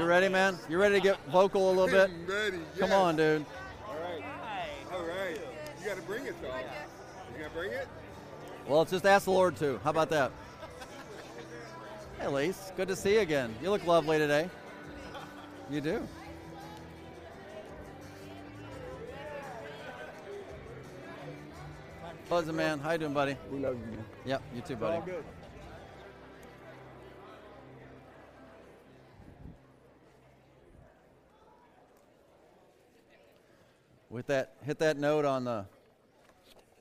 You ready, man? You ready to get vocal a little bit? I'm ready. Come on, dude. All right. All right. You got to bring it, though. You got to bring it? Well, let's just ask the Lord to. How about that? Hey, Elise. Good to see you again. You look lovely today. You do. Buzzing man, how you doing, buddy? We love you, man. Yep, you too, buddy. With that, hit that note on the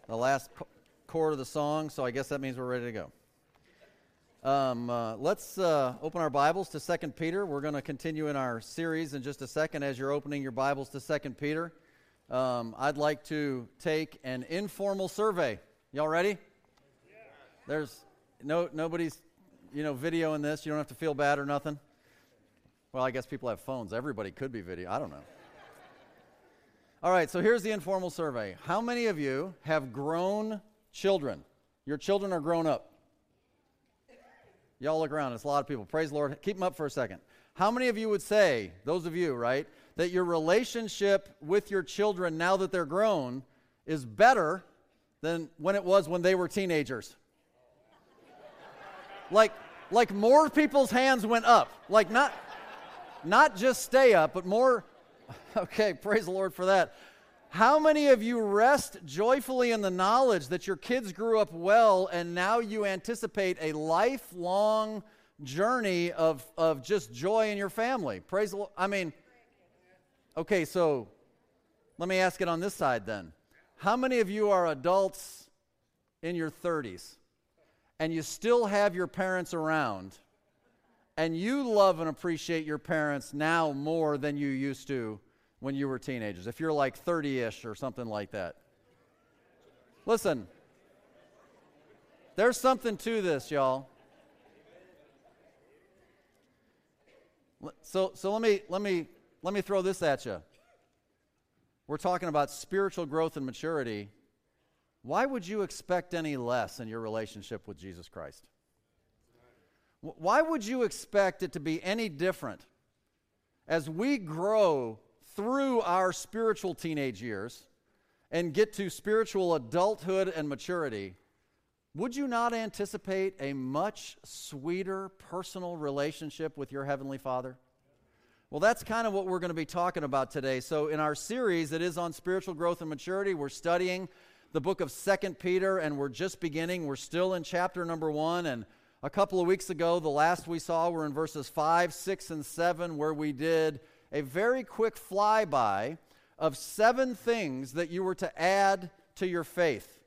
the last p- chord of the song. So I guess that means we're ready to go. Um, uh, let's uh, open our Bibles to Second Peter. We're going to continue in our series in just a second. As you're opening your Bibles to Second Peter, um, I'd like to take an informal survey. Y'all ready? There's no nobody's you know videoing this. You don't have to feel bad or nothing. Well, I guess people have phones. Everybody could be video. I don't know. All right, so here's the informal survey. How many of you have grown children? Your children are grown up. Y'all look around, it's a lot of people. Praise the Lord. Keep them up for a second. How many of you would say, those of you, right, that your relationship with your children now that they're grown is better than when it was when they were teenagers? like like more people's hands went up. Like not not just stay up, but more Okay, praise the Lord for that. How many of you rest joyfully in the knowledge that your kids grew up well and now you anticipate a lifelong journey of, of just joy in your family? Praise the Lord. I mean, okay, so let me ask it on this side then. How many of you are adults in your 30s and you still have your parents around and you love and appreciate your parents now more than you used to when you were teenagers, if you're like 30 ish or something like that. Listen, there's something to this, y'all. So, so let, me, let, me, let me throw this at you. We're talking about spiritual growth and maturity. Why would you expect any less in your relationship with Jesus Christ? Why would you expect it to be any different as we grow through our spiritual teenage years and get to spiritual adulthood and maturity? Would you not anticipate a much sweeter personal relationship with your Heavenly Father? Well, that's kind of what we're going to be talking about today. So, in our series, it is on spiritual growth and maturity. We're studying the book of Second Peter, and we're just beginning. We're still in chapter number one, and a couple of weeks ago, the last we saw were in verses 5, 6, and 7, where we did a very quick flyby of seven things that you were to add to your faith.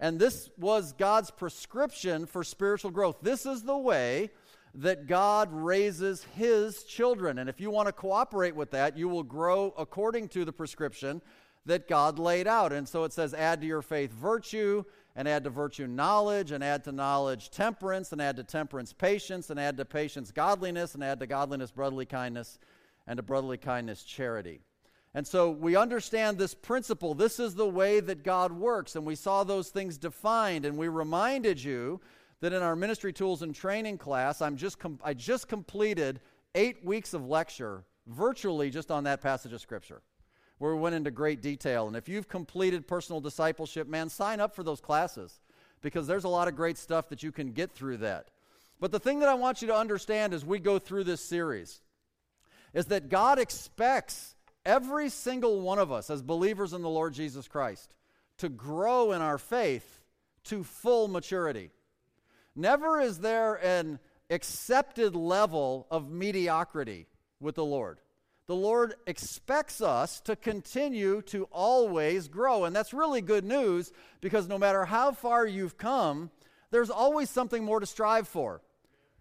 And this was God's prescription for spiritual growth. This is the way that God raises his children. And if you want to cooperate with that, you will grow according to the prescription that God laid out. And so it says, add to your faith virtue, and add to virtue knowledge, and add to knowledge temperance, and add to temperance patience, and add to patience godliness, and add to godliness brotherly kindness, and to brotherly kindness charity. And so we understand this principle. This is the way that God works. And we saw those things defined, and we reminded you that in our ministry tools and training class, I'm just com- I just completed eight weeks of lecture virtually just on that passage of Scripture where we went into great detail. And if you've completed personal discipleship, man, sign up for those classes because there's a lot of great stuff that you can get through that. But the thing that I want you to understand as we go through this series is that God expects every single one of us as believers in the Lord Jesus Christ to grow in our faith to full maturity. Never is there an accepted level of mediocrity with the Lord the Lord expects us to continue to always grow. And that's really good news because no matter how far you've come, there's always something more to strive for.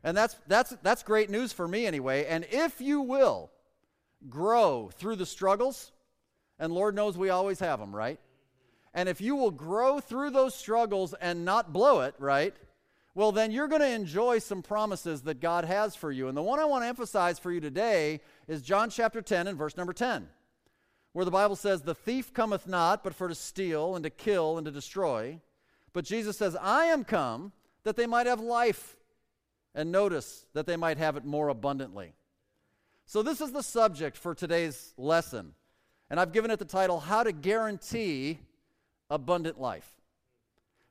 And that's, that's, that's great news for me anyway. And if you will grow through the struggles, and Lord knows we always have them, right? And if you will grow through those struggles and not blow it, right? Well, then you're going to enjoy some promises that God has for you. And the one I want to emphasize for you today is John chapter 10 and verse number 10, where the Bible says, The thief cometh not but for to steal and to kill and to destroy. But Jesus says, I am come that they might have life. And notice that they might have it more abundantly. So, this is the subject for today's lesson. And I've given it the title How to Guarantee Abundant Life.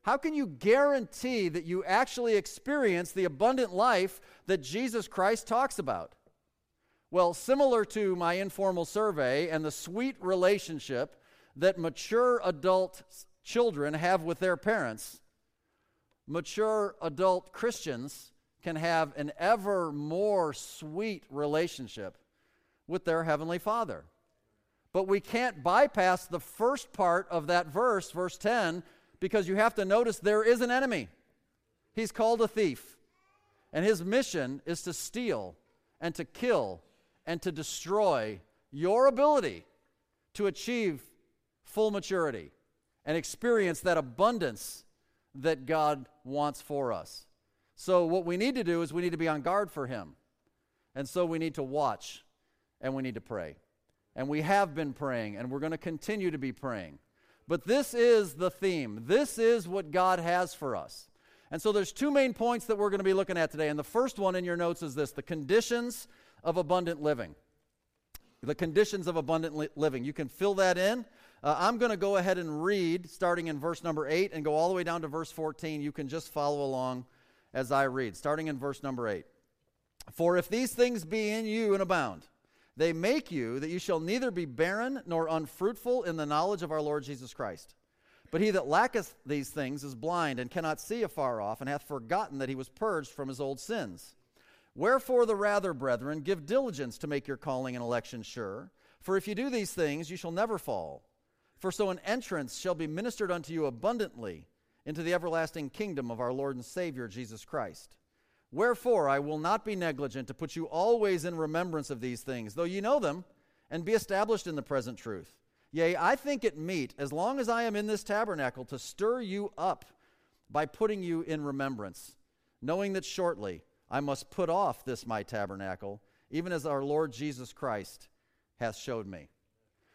How can you guarantee that you actually experience the abundant life that Jesus Christ talks about? Well, similar to my informal survey and the sweet relationship that mature adult children have with their parents, mature adult Christians can have an ever more sweet relationship with their Heavenly Father. But we can't bypass the first part of that verse, verse 10, because you have to notice there is an enemy. He's called a thief. And his mission is to steal and to kill and to destroy your ability to achieve full maturity and experience that abundance that God wants for us. So, what we need to do is we need to be on guard for Him. And so, we need to watch and we need to pray. And we have been praying, and we're going to continue to be praying. But this is the theme. This is what God has for us. And so there's two main points that we're going to be looking at today. And the first one in your notes is this the conditions of abundant living. The conditions of abundant li- living. You can fill that in. Uh, I'm going to go ahead and read starting in verse number 8 and go all the way down to verse 14. You can just follow along as I read, starting in verse number 8. For if these things be in you and abound, they make you that you shall neither be barren nor unfruitful in the knowledge of our Lord Jesus Christ. But he that lacketh these things is blind and cannot see afar off, and hath forgotten that he was purged from his old sins. Wherefore, the rather, brethren, give diligence to make your calling and election sure. For if you do these things, you shall never fall. For so an entrance shall be ministered unto you abundantly into the everlasting kingdom of our Lord and Savior Jesus Christ. Wherefore, I will not be negligent to put you always in remembrance of these things, though you know them, and be established in the present truth. Yea, I think it meet, as long as I am in this tabernacle, to stir you up by putting you in remembrance, knowing that shortly I must put off this my tabernacle, even as our Lord Jesus Christ hath showed me.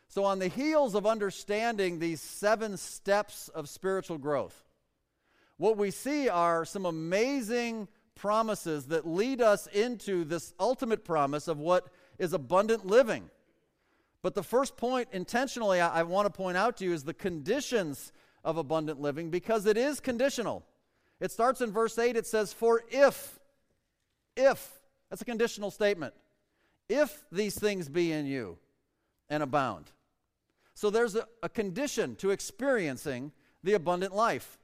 So, on the heels of understanding these seven steps of spiritual growth, what we see are some amazing promises that lead us into this ultimate promise of what is abundant living. But the first point, intentionally, I, I want to point out to you is the conditions of abundant living because it is conditional. It starts in verse 8, it says, For if, if, that's a conditional statement, if these things be in you and abound. So there's a, a condition to experiencing the abundant life.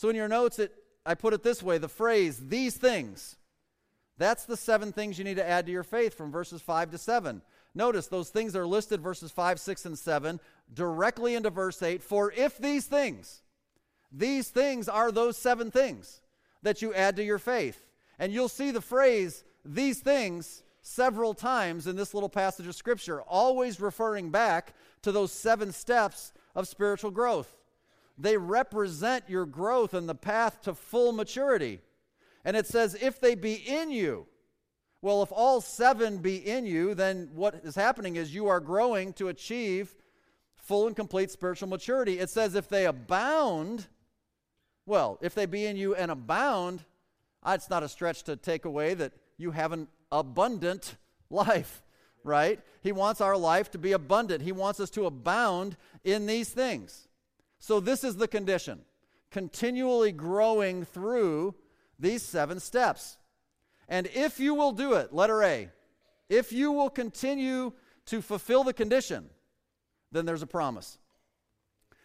So in your notes, it I put it this way the phrase, these things, that's the seven things you need to add to your faith from verses 5 to 7. Notice those things are listed, verses 5, 6, and 7, directly into verse 8. For if these things, these things are those seven things that you add to your faith. And you'll see the phrase, these things, several times in this little passage of Scripture, always referring back to those seven steps of spiritual growth. They represent your growth and the path to full maturity. And it says, if they be in you. Well, if all seven be in you, then what is happening is you are growing to achieve full and complete spiritual maturity. It says, if they abound, well, if they be in you and abound, ah, it's not a stretch to take away that you have an abundant life, right? He wants our life to be abundant. He wants us to abound in these things. So, this is the condition continually growing through these seven steps. And if you will do it, letter A, if you will continue to fulfill the condition, then there's a promise.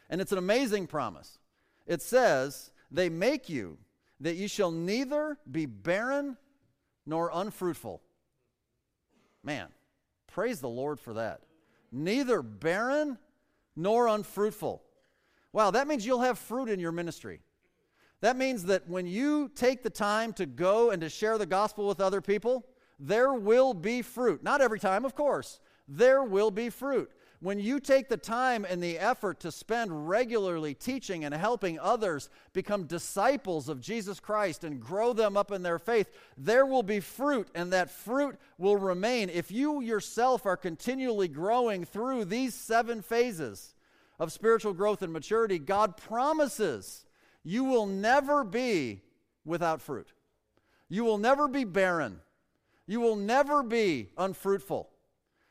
And it's an amazing promise. It says, They make you that you shall neither be barren nor unfruitful. Man, praise the Lord for that. Neither barren nor unfruitful. Wow, that means you'll have fruit in your ministry. That means that when you take the time to go and to share the gospel with other people, there will be fruit. Not every time, of course. There will be fruit. When you take the time and the effort to spend regularly teaching and helping others become disciples of Jesus Christ and grow them up in their faith, there will be fruit, and that fruit will remain. If you yourself are continually growing through these seven phases, of spiritual growth and maturity, God promises you will never be without fruit. You will never be barren. You will never be unfruitful.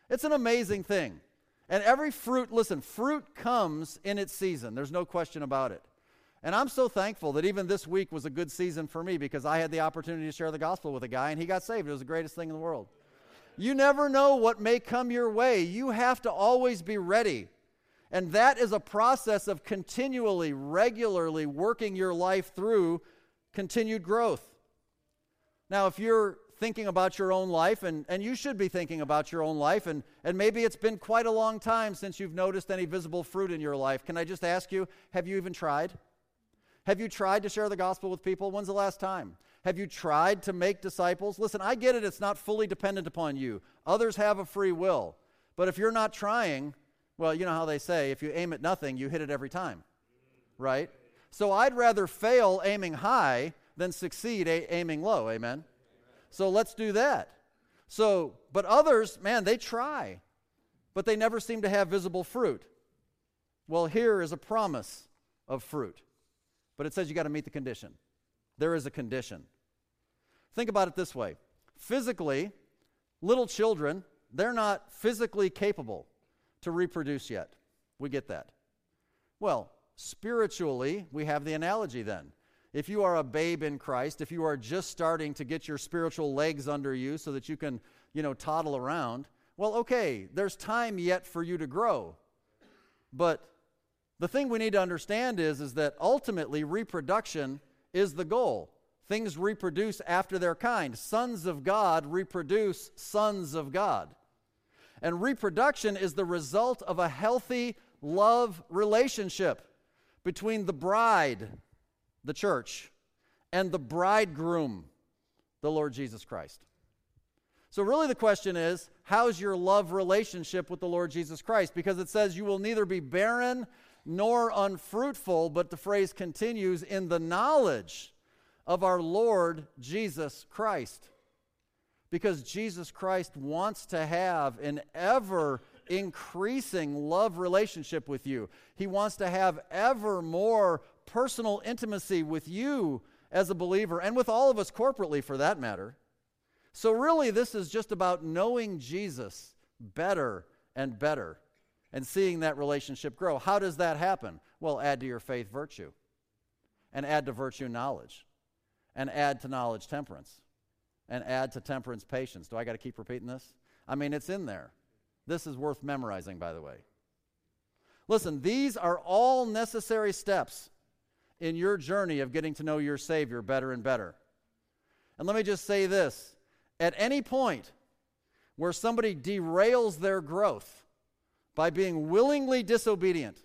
It's an amazing thing. And every fruit, listen, fruit comes in its season. There's no question about it. And I'm so thankful that even this week was a good season for me because I had the opportunity to share the gospel with a guy and he got saved. It was the greatest thing in the world. You never know what may come your way. You have to always be ready. And that is a process of continually, regularly working your life through continued growth. Now, if you're thinking about your own life, and, and you should be thinking about your own life, and, and maybe it's been quite a long time since you've noticed any visible fruit in your life, can I just ask you, have you even tried? Have you tried to share the gospel with people? When's the last time? Have you tried to make disciples? Listen, I get it, it's not fully dependent upon you. Others have a free will. But if you're not trying, well, you know how they say, if you aim at nothing, you hit it every time, right? So I'd rather fail aiming high than succeed a- aiming low, amen? So let's do that. So, but others, man, they try, but they never seem to have visible fruit. Well, here is a promise of fruit, but it says you got to meet the condition. There is a condition. Think about it this way physically, little children, they're not physically capable to reproduce yet. We get that. Well, spiritually, we have the analogy then. If you are a babe in Christ, if you are just starting to get your spiritual legs under you so that you can, you know, toddle around, well, okay, there's time yet for you to grow. But the thing we need to understand is, is that ultimately reproduction is the goal. Things reproduce after their kind. Sons of God reproduce sons of God. And reproduction is the result of a healthy love relationship between the bride, the church, and the bridegroom, the Lord Jesus Christ. So, really, the question is how's your love relationship with the Lord Jesus Christ? Because it says you will neither be barren nor unfruitful, but the phrase continues in the knowledge of our Lord Jesus Christ. Because Jesus Christ wants to have an ever increasing love relationship with you. He wants to have ever more personal intimacy with you as a believer and with all of us corporately for that matter. So, really, this is just about knowing Jesus better and better and seeing that relationship grow. How does that happen? Well, add to your faith virtue, and add to virtue knowledge, and add to knowledge temperance, and add to temperance patience. Do I got to keep repeating this? I mean, it's in there. This is worth memorizing, by the way. Listen, these are all necessary steps in your journey of getting to know your Savior better and better. And let me just say this at any point where somebody derails their growth, by being willingly disobedient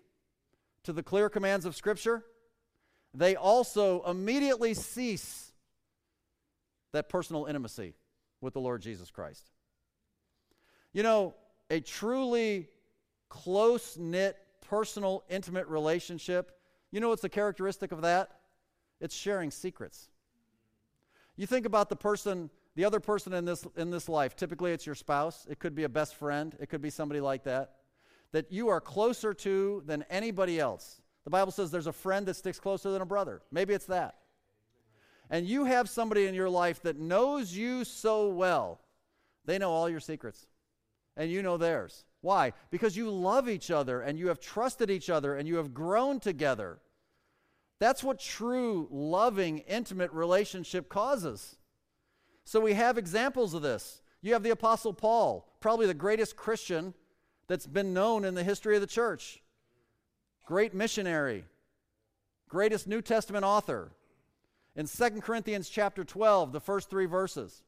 to the clear commands of Scripture, they also immediately cease that personal intimacy with the Lord Jesus Christ. You know, a truly close knit, personal, intimate relationship, you know what's the characteristic of that? It's sharing secrets. You think about the person, the other person in this, in this life, typically it's your spouse, it could be a best friend, it could be somebody like that that you are closer to than anybody else. The Bible says there's a friend that sticks closer than a brother. Maybe it's that. And you have somebody in your life that knows you so well, they know all your secrets, and you know theirs. Why? Because you love each other and you have trusted each other and you have grown together. That's what true, loving, intimate relationship causes. So we have examples of this. You have the Apostle Paul, probably the greatest Christian that's been known in the history of the church. Great missionary, greatest New Testament author. In 2 Corinthians chapter 12, the first three verses,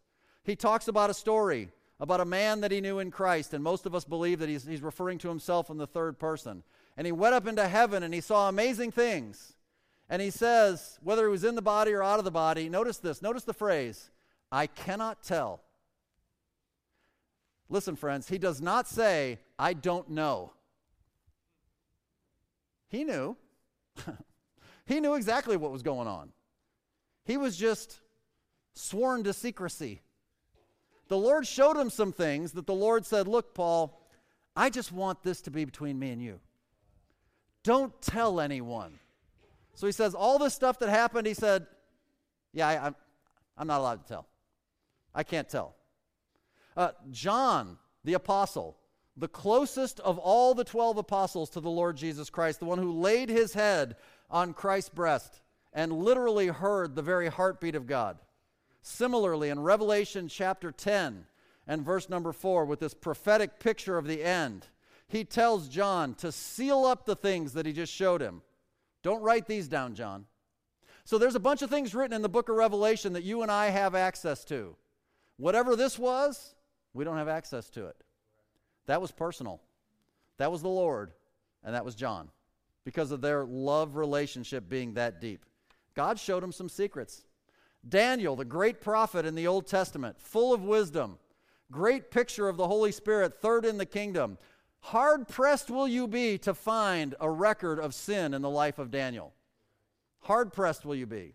he talks about a story about a man that he knew in Christ, and most of us believe that he's, he's referring to himself in the third person. And he went up into heaven and he saw amazing things. And he says, whether he was in the body or out of the body, notice this, notice the phrase, I cannot tell. Listen, friends, he does not say, I don't know. He knew. he knew exactly what was going on. He was just sworn to secrecy. The Lord showed him some things that the Lord said, Look, Paul, I just want this to be between me and you. Don't tell anyone. So he says, All this stuff that happened, he said, Yeah, I, am I'm, not allowed to tell. I can't tell. Uh, John, the apostle, the closest of all the 12 apostles to the Lord Jesus Christ, the one who laid his head on Christ's breast and literally heard the very heartbeat of God. Similarly, in Revelation chapter 10 and verse number 4, with this prophetic picture of the end, he tells John to seal up the things that he just showed him. Don't write these down, John. So there's a bunch of things written in the book of Revelation that you and I have access to. Whatever this was, we don't have access to it. That was personal. That was the Lord, and that was John because of their love relationship being that deep. God showed him some secrets. Daniel, the great prophet in the Old Testament, full of wisdom, great picture of the Holy Spirit, third in the kingdom. Hard pressed will you be to find a record of sin in the life of Daniel. Hard pressed will you be.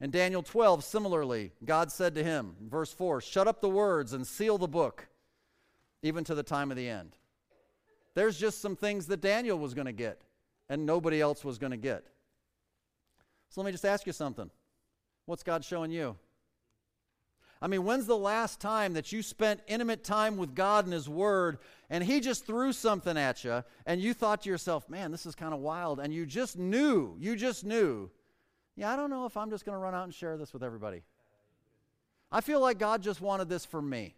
In Daniel 12, similarly, God said to him, verse 4, Shut up the words and seal the book, even to the time of the end. There's just some things that Daniel was going to get and nobody else was going to get. So let me just ask you something. What's God showing you? I mean, when's the last time that you spent intimate time with God and His Word and He just threw something at you and you thought to yourself, man, this is kind of wild, and you just knew, you just knew, yeah, I don't know if I'm just going to run out and share this with everybody. I feel like God just wanted this for me.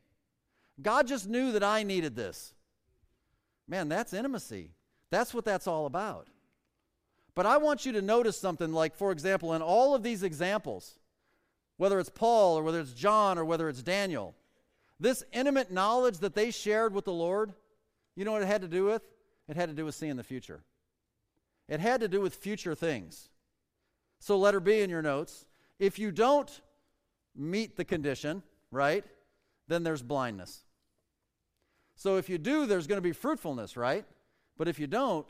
God just knew that I needed this. Man, that's intimacy. That's what that's all about. But I want you to notice something like, for example, in all of these examples, whether it's Paul or whether it's John or whether it's Daniel, this intimate knowledge that they shared with the Lord, you know what it had to do with? It had to do with seeing the future. It had to do with future things. So, letter B in your notes if you don't meet the condition, right, then there's blindness. So, if you do, there's going to be fruitfulness, right? But if you don't,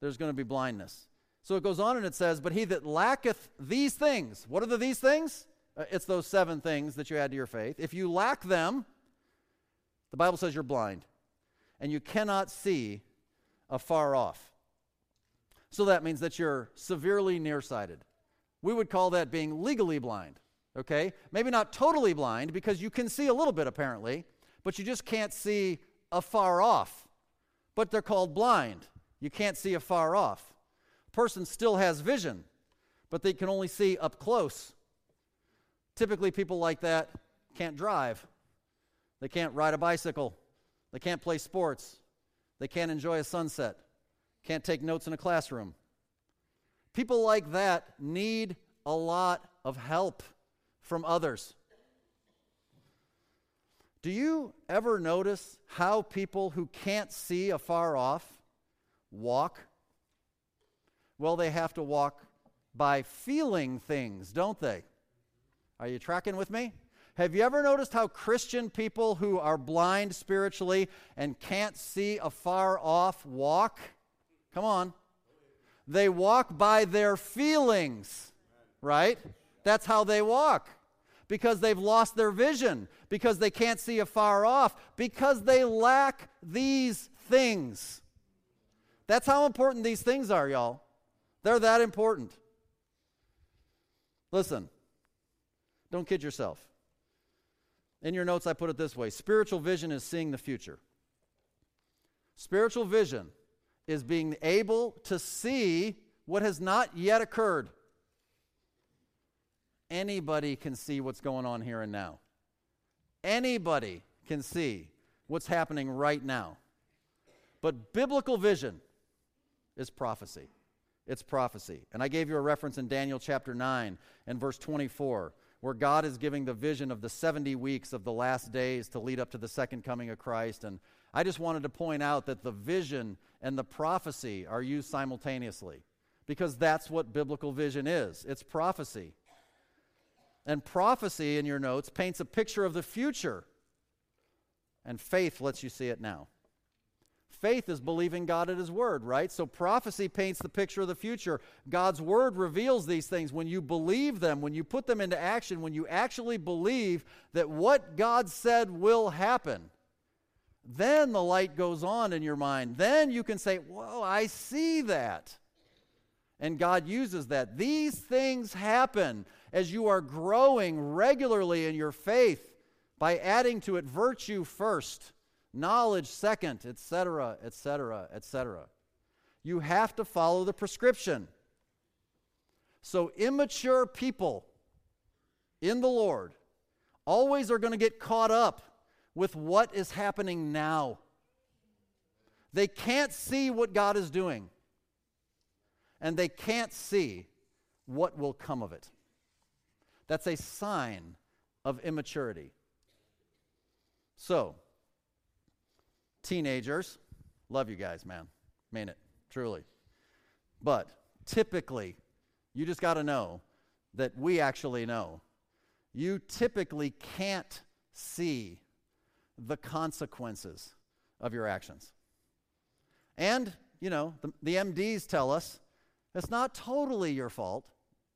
there's going to be blindness. So it goes on and it says, But he that lacketh these things, what are the these things? Uh, it's those seven things that you add to your faith. If you lack them, the Bible says you're blind and you cannot see afar off. So that means that you're severely nearsighted. We would call that being legally blind, okay? Maybe not totally blind because you can see a little bit apparently, but you just can't see afar off. But they're called blind. You can't see afar off. Person still has vision, but they can only see up close. Typically, people like that can't drive, they can't ride a bicycle, they can't play sports, they can't enjoy a sunset, can't take notes in a classroom. People like that need a lot of help from others. Do you ever notice how people who can't see afar off walk? Well, they have to walk by feeling things, don't they? Are you tracking with me? Have you ever noticed how Christian people who are blind spiritually and can't see afar off walk? Come on. They walk by their feelings, right? That's how they walk. Because they've lost their vision, because they can't see afar off, because they lack these things. That's how important these things are, y'all. They're that important. Listen, don't kid yourself. In your notes, I put it this way spiritual vision is seeing the future. Spiritual vision is being able to see what has not yet occurred. Anybody can see what's going on here and now. Anybody can see what's happening right now. But biblical vision is prophecy. It's prophecy. And I gave you a reference in Daniel chapter 9 and verse 24, where God is giving the vision of the 70 weeks of the last days to lead up to the second coming of Christ. And I just wanted to point out that the vision and the prophecy are used simultaneously because that's what biblical vision is it's prophecy. And prophecy, in your notes, paints a picture of the future, and faith lets you see it now. Faith is believing God at His Word, right? So prophecy paints the picture of the future. God's Word reveals these things. When you believe them, when you put them into action, when you actually believe that what God said will happen, then the light goes on in your mind. Then you can say, Whoa, I see that. And God uses that. These things happen as you are growing regularly in your faith by adding to it virtue first, knowledge second, etc., etc., etc. You have to follow the prescription. So, immature people in the Lord always are going to get caught up with what is happening now. They can't see what God is doing, and they can't see what will come of it. That's a sign of immaturity. So, teenagers, love you guys, man. Mean it, truly. But typically, you just got to know that we actually know. You typically can't see the consequences of your actions. And, you know, the, the MDs tell us it's not totally your fault.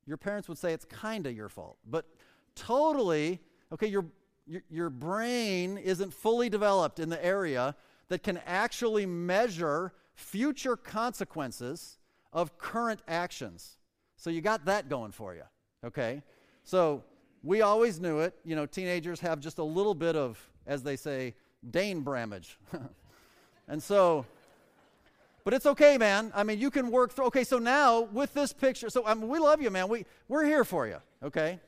Your parents would say it's kind of your fault. But totally, okay, your, your, your brain isn't fully developed in the area that can actually measure future consequences of current actions. So you got that going for you, okay? So we always knew it. You know, teenagers have just a little bit of, as they say, Dane bramage. and so, but it's okay, man. I mean, you can work through. Okay, so now with this picture, so I mean, we love you, man. We, we're here for you, okay?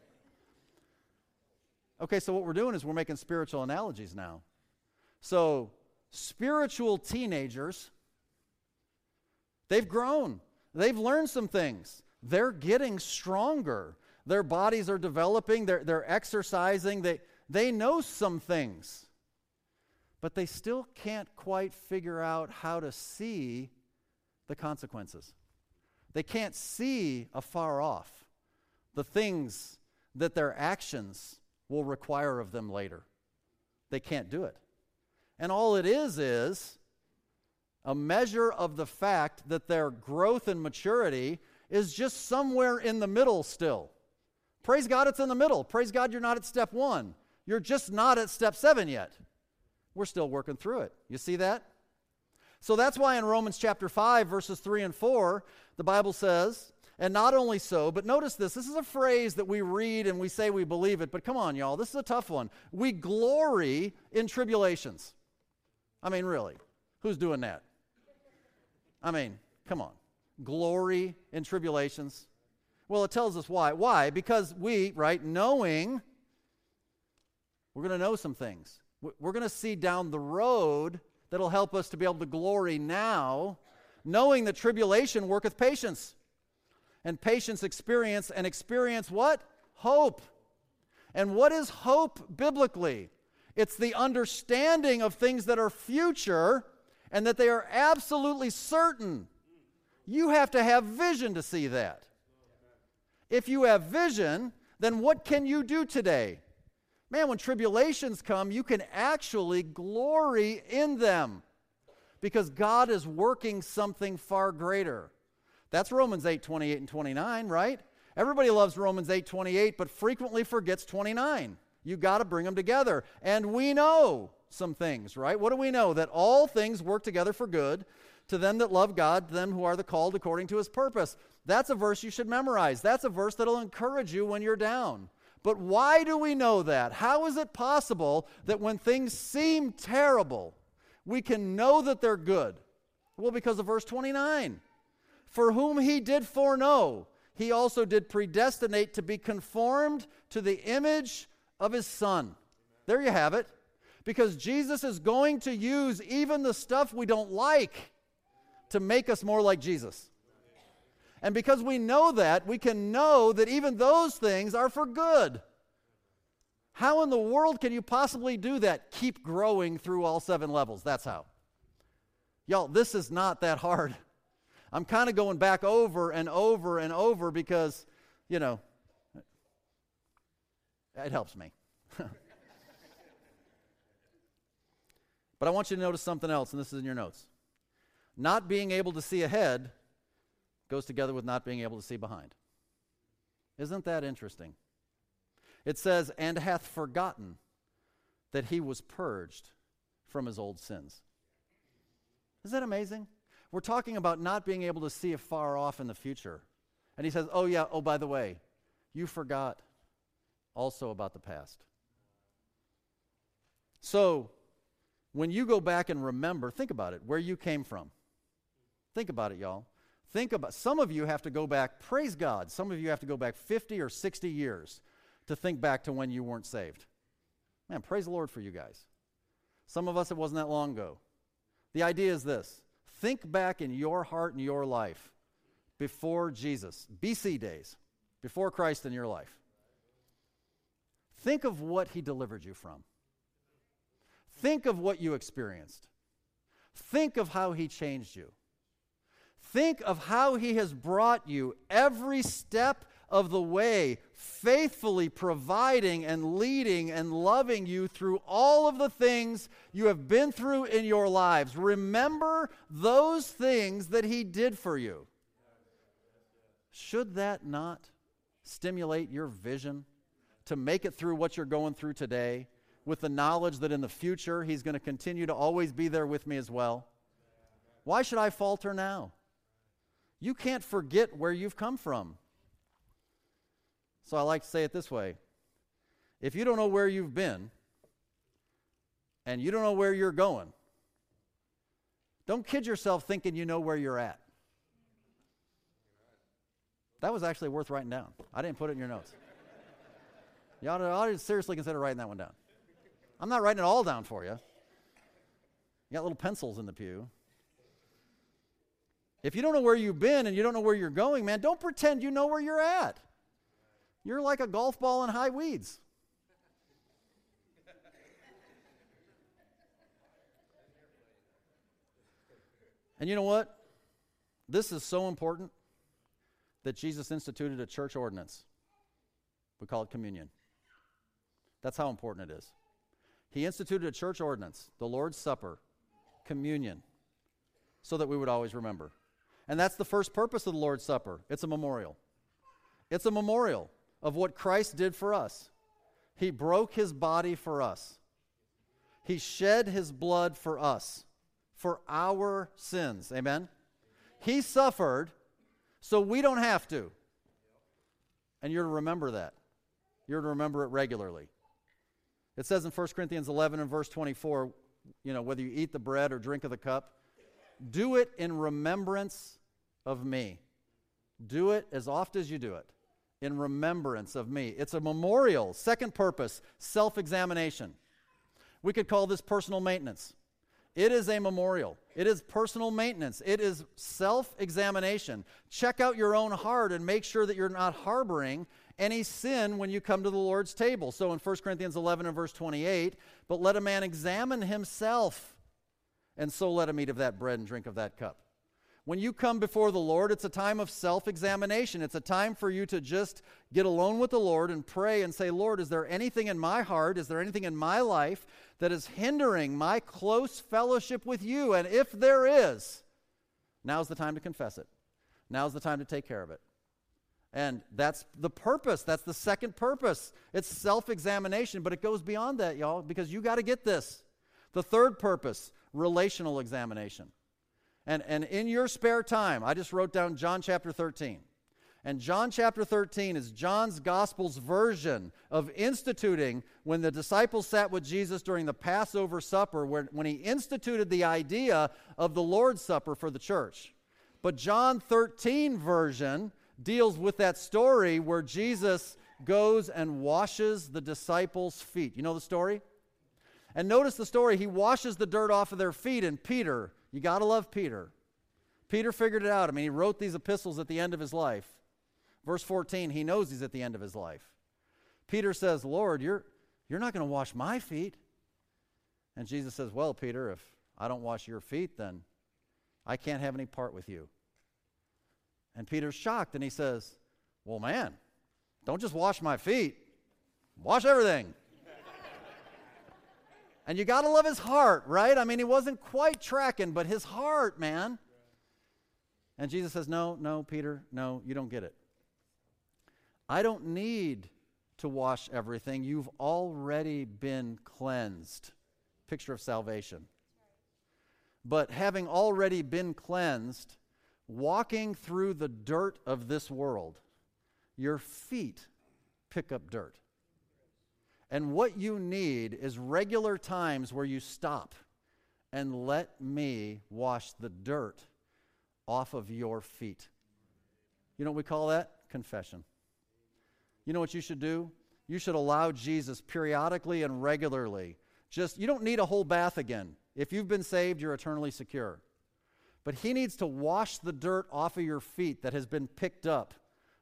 Okay, so what we're doing is we're making spiritual analogies now. So, spiritual teenagers, they've grown, they've learned some things, they're getting stronger. Their bodies are developing, they're, they're exercising, they, they know some things, but they still can't quite figure out how to see the consequences. They can't see afar off the things that their actions will require of them later. They can't do it. And all it is is a measure of the fact that their growth and maturity is just somewhere in the middle still. Praise God, it's in the middle. Praise God, you're not at step one. You're just not at step seven yet. We're still working through it. You see that? So that's why in Romans chapter 5, verses 3 and 4, the Bible says, and not only so, but notice this. This is a phrase that we read and we say we believe it, but come on, y'all. This is a tough one. We glory in tribulations. I mean, really. Who's doing that? I mean, come on. Glory in tribulations. Well, it tells us why. Why? Because we, right, knowing, we're going to know some things. We're going to see down the road that'll help us to be able to glory now, knowing that tribulation worketh patience. And patience experience, and experience what? Hope. And what is hope biblically? It's the understanding of things that are future and that they are absolutely certain. You have to have vision to see that. If you have vision, then what can you do today? Man, when tribulations come, you can actually glory in them because God is working something far greater. That's Romans 8 28 and 29, right? Everybody loves Romans 8 28, but frequently forgets 29. You got to bring them together. And we know some things, right? What do we know? That all things work together for good to them that love God, to them who are the called according to his purpose. That's a verse you should memorize. That's a verse that'll encourage you when you're down. But why do we know that? How is it possible that when things seem terrible, we can know that they're good? Well, because of verse 29. For whom he did foreknow, he also did predestinate to be conformed to the image of his son. There you have it. Because Jesus is going to use even the stuff we don't like to make us more like Jesus. And because we know that, we can know that even those things are for good. How in the world can you possibly do that? Keep growing through all seven levels. That's how. Y'all, this is not that hard. I'm kind of going back over and over and over because, you know, it helps me. but I want you to notice something else, and this is in your notes. Not being able to see ahead goes together with not being able to see behind. Isn't that interesting? It says, and hath forgotten that he was purged from his old sins. Is that amazing? We're talking about not being able to see afar off in the future. And he says, oh, yeah, oh, by the way, you forgot also about the past. So, when you go back and remember, think about it, where you came from. Think about it, y'all. Think about some of you have to go back, praise God. Some of you have to go back 50 or 60 years to think back to when you weren't saved. Man, praise the Lord for you guys. Some of us, it wasn't that long ago. The idea is this think back in your heart and your life before Jesus, BC days, before Christ in your life. Think of what he delivered you from. Think of what you experienced. Think of how he changed you. Think of how he has brought you every step of the way, faithfully providing and leading and loving you through all of the things you have been through in your lives. Remember those things that He did for you. Should that not stimulate your vision to make it through what you're going through today with the knowledge that in the future He's going to continue to always be there with me as well? Why should I falter now? You can't forget where you've come from. So I like to say it this way if you don't know where you've been and you don't know where you're going, don't kid yourself thinking you know where you're at. That was actually worth writing down. I didn't put it in your notes. You ought to, ought to seriously consider writing that one down. I'm not writing it all down for you. You got little pencils in the pew. If you don't know where you've been and you don't know where you're going, man, don't pretend you know where you're at. You're like a golf ball in high weeds. And you know what? This is so important that Jesus instituted a church ordinance. We call it communion. That's how important it is. He instituted a church ordinance, the Lord's Supper, communion, so that we would always remember. And that's the first purpose of the Lord's Supper it's a memorial. It's a memorial of what Christ did for us. He broke his body for us, he shed his blood for us, for our sins. Amen? He suffered so we don't have to. And you're to remember that. You're to remember it regularly. It says in 1 Corinthians 11 and verse 24, you know, whether you eat the bread or drink of the cup, do it in remembrance of me. Do it as oft as you do it in remembrance of me. It's a memorial. Second purpose, self examination. We could call this personal maintenance. It is a memorial. It is personal maintenance. It is self examination. Check out your own heart and make sure that you're not harboring any sin when you come to the Lord's table. So in 1 Corinthians 11 and verse 28, but let a man examine himself, and so let him eat of that bread and drink of that cup. When you come before the Lord, it's a time of self examination. It's a time for you to just get alone with the Lord and pray and say, Lord, is there anything in my heart? Is there anything in my life that is hindering my close fellowship with you? And if there is, now's the time to confess it. Now's the time to take care of it. And that's the purpose. That's the second purpose. It's self examination, but it goes beyond that, y'all, because you got to get this. The third purpose, relational examination. And, and in your spare time, I just wrote down John chapter 13. And John chapter 13 is John's gospel's version of instituting when the disciples sat with Jesus during the Passover supper, where, when he instituted the idea of the Lord's Supper for the church. But John 13 version deals with that story where Jesus goes and washes the disciples' feet. You know the story? And notice the story. He washes the dirt off of their feet, and Peter, you got to love Peter. Peter figured it out. I mean, he wrote these epistles at the end of his life. Verse 14, he knows he's at the end of his life. Peter says, Lord, you're, you're not going to wash my feet. And Jesus says, Well, Peter, if I don't wash your feet, then I can't have any part with you. And Peter's shocked and he says, Well, man, don't just wash my feet, wash everything. And you got to love his heart, right? I mean, he wasn't quite tracking, but his heart, man. And Jesus says, No, no, Peter, no, you don't get it. I don't need to wash everything. You've already been cleansed. Picture of salvation. But having already been cleansed, walking through the dirt of this world, your feet pick up dirt. And what you need is regular times where you stop and let me wash the dirt off of your feet. You know what we call that? Confession. You know what you should do? You should allow Jesus periodically and regularly. Just, you don't need a whole bath again. If you've been saved, you're eternally secure. But He needs to wash the dirt off of your feet that has been picked up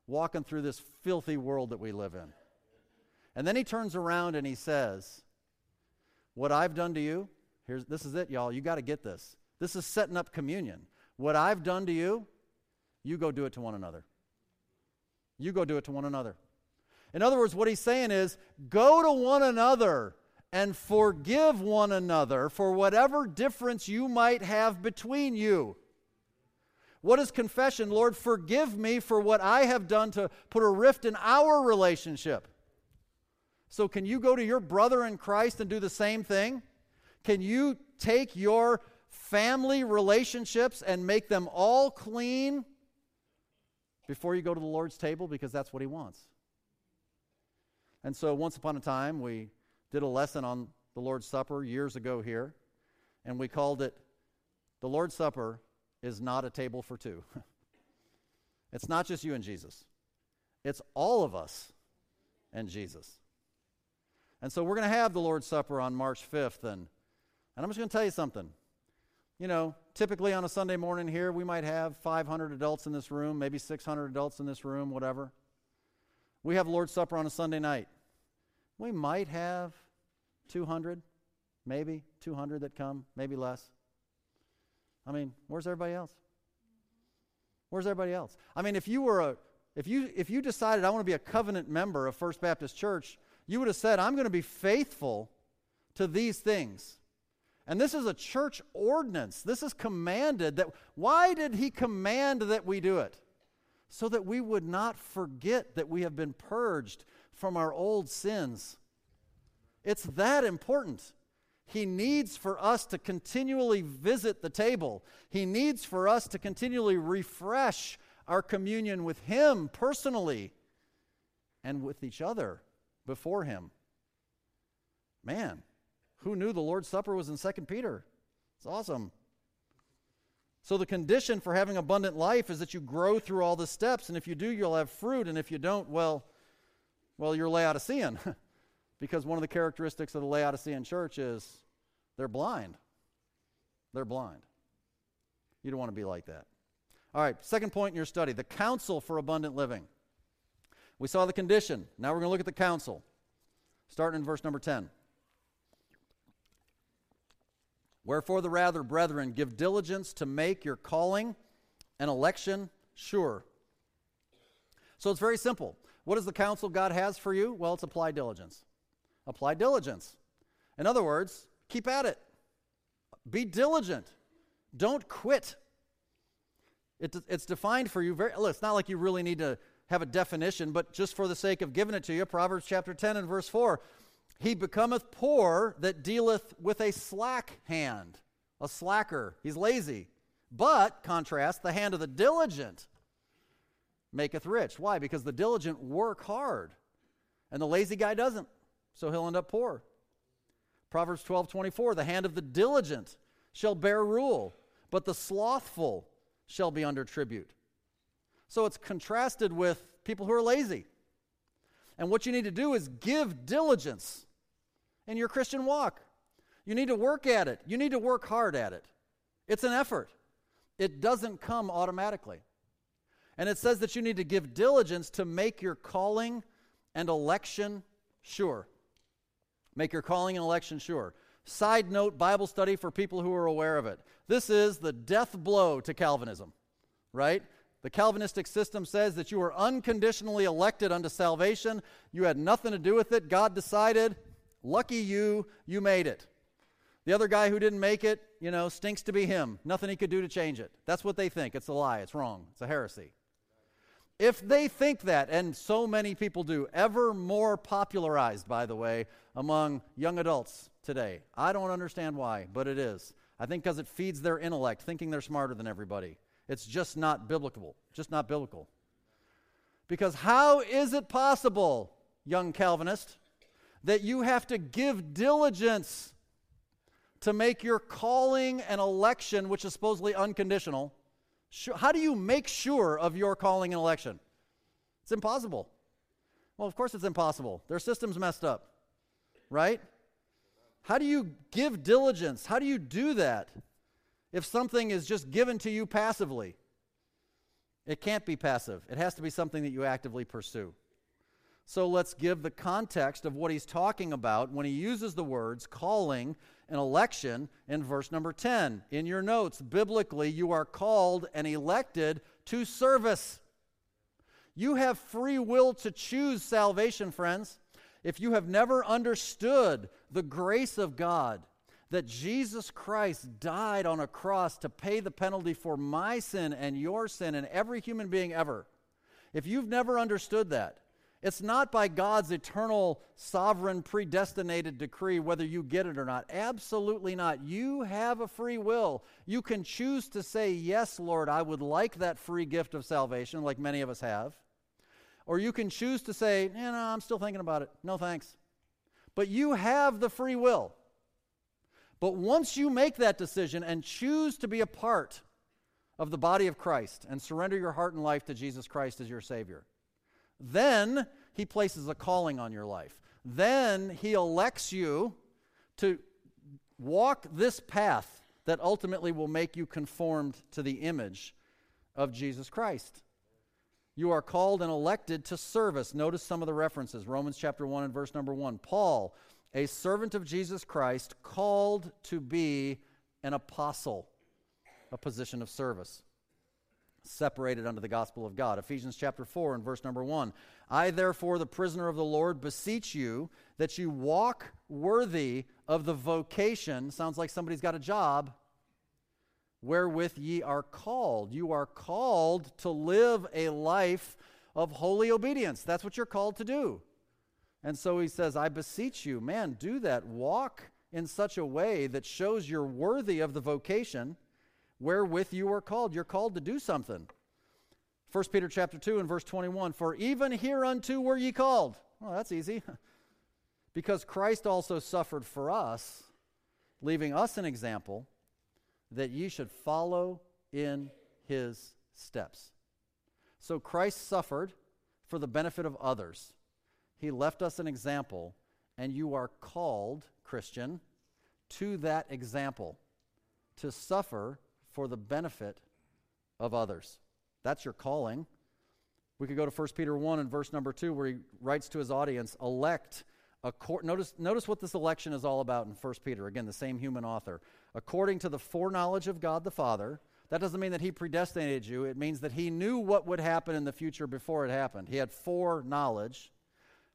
walking through this filthy world that we live in. And then He turns around and He says, What I've done to you, here's, this is it, y'all. You got to get this. This is setting up communion. What I've done to you, you go do it to one another. You go do it to one another. In other words, what he's saying is go to one another and forgive one another for whatever difference you might have between you. What is confession? Lord, forgive me for what I have done to put a rift in our relationship. So, can you go to your brother in Christ and do the same thing? Can you take your family relationships and make them all clean before you go to the Lord's table? Because that's what He wants. And so, once upon a time, we did a lesson on the Lord's Supper years ago here, and we called it The Lord's Supper is not a table for two. it's not just you and Jesus, it's all of us and Jesus. And so, we're going to have the Lord's Supper on March 5th, and, and I'm just going to tell you something. You know, typically on a Sunday morning here, we might have 500 adults in this room, maybe 600 adults in this room, whatever. We have Lord's Supper on a Sunday night. We might have 200, maybe 200 that come, maybe less. I mean, where's everybody else? Where's everybody else? I mean, if you were a if you if you decided I want to be a covenant member of First Baptist Church, you would have said, I'm going to be faithful to these things. And this is a church ordinance. This is commanded that why did he command that we do it? so that we would not forget that we have been purged from our old sins. It's that important. He needs for us to continually visit the table. He needs for us to continually refresh our communion with Him personally and with each other before Him. Man, who knew the Lord's Supper was in 2 Peter? It's awesome. So, the condition for having abundant life is that you grow through all the steps, and if you do, you'll have fruit, and if you don't, well, well, you're Laodicean. because one of the characteristics of the Laodicean church is they're blind. They're blind. You don't want to be like that. All right, second point in your study the counsel for abundant living. We saw the condition. Now we're going to look at the counsel. Starting in verse number 10. Wherefore, the rather, brethren, give diligence to make your calling and election sure. So it's very simple. What is the counsel God has for you? Well, it's apply diligence. Apply diligence. In other words, keep at it. Be diligent. Don't quit. It, it's defined for you very, it's not like you really need to have a definition, but just for the sake of giving it to you, Proverbs chapter 10 and verse 4 he becometh poor that dealeth with a slack hand, a slacker. He's lazy. But, contrast, the hand of the diligent maketh rich. Why? Because the diligent work hard, and the lazy guy doesn't. So he'll end up poor. Proverbs 12 24, the hand of the diligent shall bear rule, but the slothful shall be under tribute. So it's contrasted with people who are lazy. And what you need to do is give diligence in your Christian walk. You need to work at it, you need to work hard at it. It's an effort, it doesn't come automatically. And it says that you need to give diligence to make your calling and election sure. Make your calling and election sure. Side note Bible study for people who are aware of it. This is the death blow to Calvinism, right? The Calvinistic system says that you were unconditionally elected unto salvation. You had nothing to do with it. God decided, lucky you, you made it. The other guy who didn't make it, you know, stinks to be him. Nothing he could do to change it. That's what they think. It's a lie. It's wrong. It's a heresy. If they think that, and so many people do, ever more popularized, by the way, among young adults today. I don't understand why, but it is. I think because it feeds their intellect, thinking they're smarter than everybody. It's just not biblical. Just not biblical. Because how is it possible, young Calvinist, that you have to give diligence to make your calling and election, which is supposedly unconditional. How do you make sure of your calling and election? It's impossible. Well, of course it's impossible. Their system's messed up, right? How do you give diligence? How do you do that if something is just given to you passively? It can't be passive, it has to be something that you actively pursue. So let's give the context of what he's talking about when he uses the words calling and election in verse number 10. In your notes, biblically, you are called and elected to service. You have free will to choose salvation, friends. If you have never understood the grace of God, that Jesus Christ died on a cross to pay the penalty for my sin and your sin and every human being ever, if you've never understood that, it's not by God's eternal, sovereign, predestinated decree whether you get it or not. Absolutely not. You have a free will. You can choose to say, Yes, Lord, I would like that free gift of salvation, like many of us have. Or you can choose to say, You know, I'm still thinking about it. No thanks. But you have the free will. But once you make that decision and choose to be a part of the body of Christ and surrender your heart and life to Jesus Christ as your Savior, then he places a calling on your life. Then he elects you to walk this path that ultimately will make you conformed to the image of Jesus Christ. You are called and elected to service. Notice some of the references Romans chapter 1 and verse number 1. Paul, a servant of Jesus Christ, called to be an apostle, a position of service separated unto the gospel of God. Ephesians chapter 4 and verse number 1. I, therefore, the prisoner of the Lord, beseech you that you walk worthy of the vocation, sounds like somebody's got a job, wherewith ye are called. You are called to live a life of holy obedience. That's what you're called to do. And so he says, I beseech you, man, do that. Walk in such a way that shows you're worthy of the vocation wherewith you are called. You're called to do something. 1 Peter chapter 2 and verse 21 For even hereunto were ye called. Well, that's easy. because Christ also suffered for us, leaving us an example that ye should follow in his steps. So Christ suffered for the benefit of others. He left us an example, and you are called, Christian, to that example to suffer for the benefit of others. That's your calling. We could go to 1 Peter 1 and verse number 2 where he writes to his audience, elect Acor- notice, notice what this election is all about in 1 Peter. Again, the same human author. According to the foreknowledge of God the Father, that doesn't mean that he predestinated you. It means that he knew what would happen in the future before it happened. He had foreknowledge.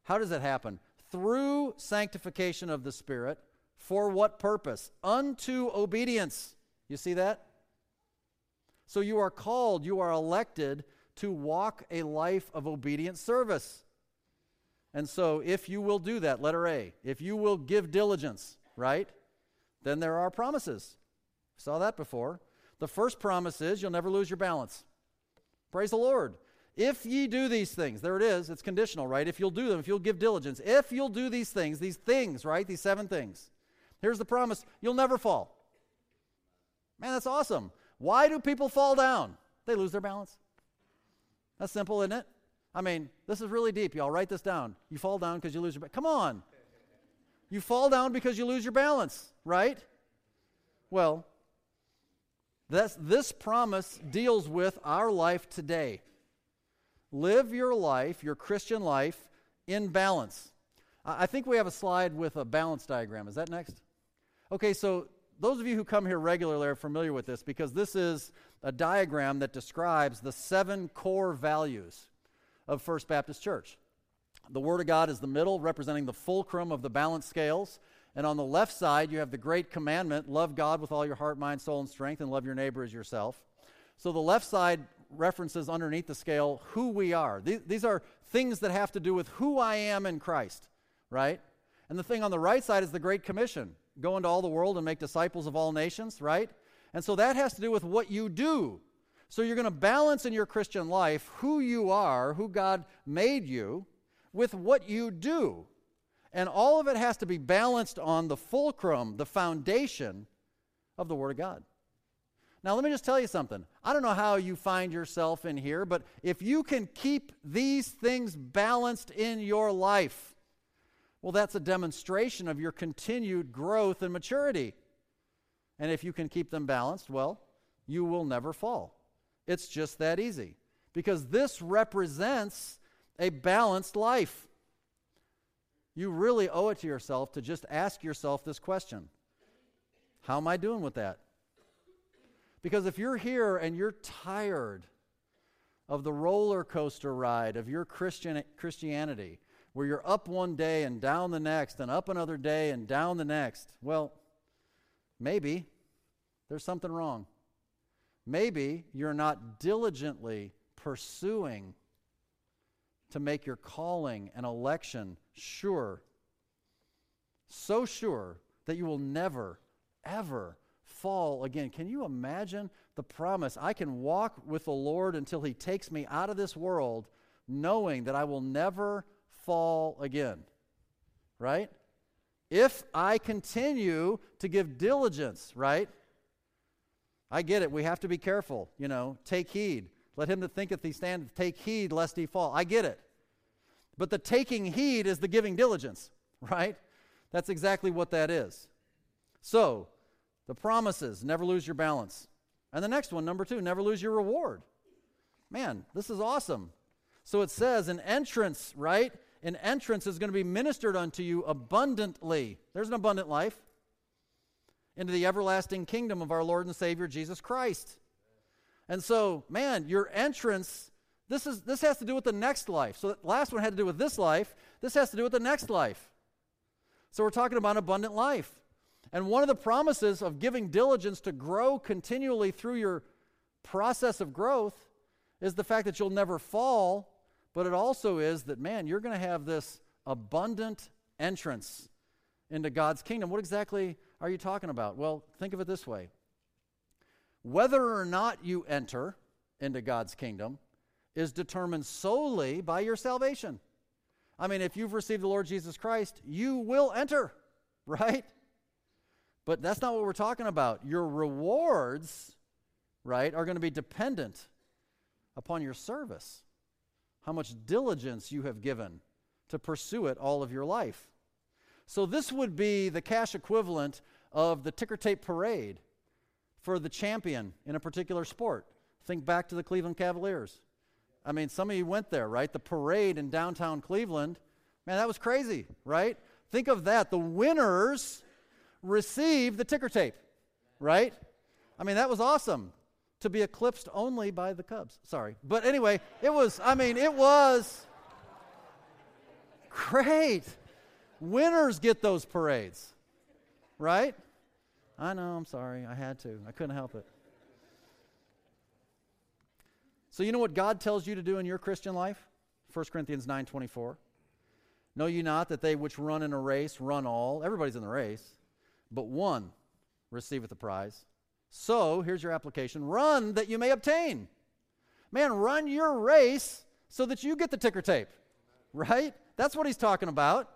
How does it happen? Through sanctification of the Spirit. For what purpose? Unto obedience. You see that? So you are called, you are elected to walk a life of obedient service. And so if you will do that, letter A, if you will give diligence, right, then there are promises. Saw that before. The first promise is you'll never lose your balance. Praise the Lord. If ye do these things, there it is, it's conditional, right? If you'll do them, if you'll give diligence, if you'll do these things, these things, right? These seven things. Here's the promise you'll never fall. Man, that's awesome. Why do people fall down? They lose their balance. That's simple, isn't it? I mean, this is really deep, y'all. Write this down. You fall down because you lose your balance. Come on. You fall down because you lose your balance, right? Well, this, this promise deals with our life today. Live your life, your Christian life, in balance. I think we have a slide with a balance diagram. Is that next? Okay, so those of you who come here regularly are familiar with this because this is a diagram that describes the seven core values of First Baptist Church. The Word of God is the middle, representing the fulcrum of the balance scales. And on the left side, you have the great commandment love God with all your heart, mind, soul, and strength, and love your neighbor as yourself. So the left side references underneath the scale who we are. These, these are things that have to do with who I am in Christ, right? And the thing on the right side is the Great Commission go into all the world and make disciples of all nations, right? And so that has to do with what you do. So you're going to balance in your Christian life who you are, who God made you, with what you do. And all of it has to be balanced on the fulcrum, the foundation of the Word of God. Now, let me just tell you something. I don't know how you find yourself in here, but if you can keep these things balanced in your life, well, that's a demonstration of your continued growth and maturity. And if you can keep them balanced, well, you will never fall. It's just that easy. Because this represents a balanced life. You really owe it to yourself to just ask yourself this question How am I doing with that? Because if you're here and you're tired of the roller coaster ride of your Christian Christianity, where you're up one day and down the next, and up another day and down the next, well, maybe there's something wrong. Maybe you're not diligently pursuing to make your calling and election sure, so sure that you will never, ever fall again. Can you imagine the promise? I can walk with the Lord until He takes me out of this world, knowing that I will never fall again. Right? If I continue to give diligence, right? I get it. We have to be careful. You know, take heed. Let him that thinketh he standeth take heed lest he fall. I get it. But the taking heed is the giving diligence, right? That's exactly what that is. So, the promises, never lose your balance. And the next one, number two, never lose your reward. Man, this is awesome. So it says, an entrance, right? An entrance is going to be ministered unto you abundantly. There's an abundant life into the everlasting kingdom of our Lord and Savior Jesus Christ. And so, man, your entrance, this is this has to do with the next life. So the last one had to do with this life. This has to do with the next life. So we're talking about abundant life. And one of the promises of giving diligence to grow continually through your process of growth is the fact that you'll never fall, but it also is that, man, you're going to have this abundant entrance into God's kingdom. What exactly are you talking about? Well, think of it this way whether or not you enter into God's kingdom is determined solely by your salvation. I mean, if you've received the Lord Jesus Christ, you will enter, right? But that's not what we're talking about. Your rewards, right, are going to be dependent upon your service, how much diligence you have given to pursue it all of your life. So, this would be the cash equivalent of the ticker tape parade for the champion in a particular sport. Think back to the Cleveland Cavaliers. I mean, some of you went there, right? The parade in downtown Cleveland. Man, that was crazy, right? Think of that. The winners receive the ticker tape, right? I mean, that was awesome to be eclipsed only by the Cubs. Sorry. But anyway, it was, I mean, it was great. Winners get those parades, right? I know, I'm sorry. I had to. I couldn't help it. So you know what God tells you to do in your Christian life? 1 Corinthians 9:24. Know you not that they which run in a race run all? Everybody's in the race but one receiveth the prize. So, here's your application run that you may obtain. Man, run your race so that you get the ticker tape, right? That's what he's talking about.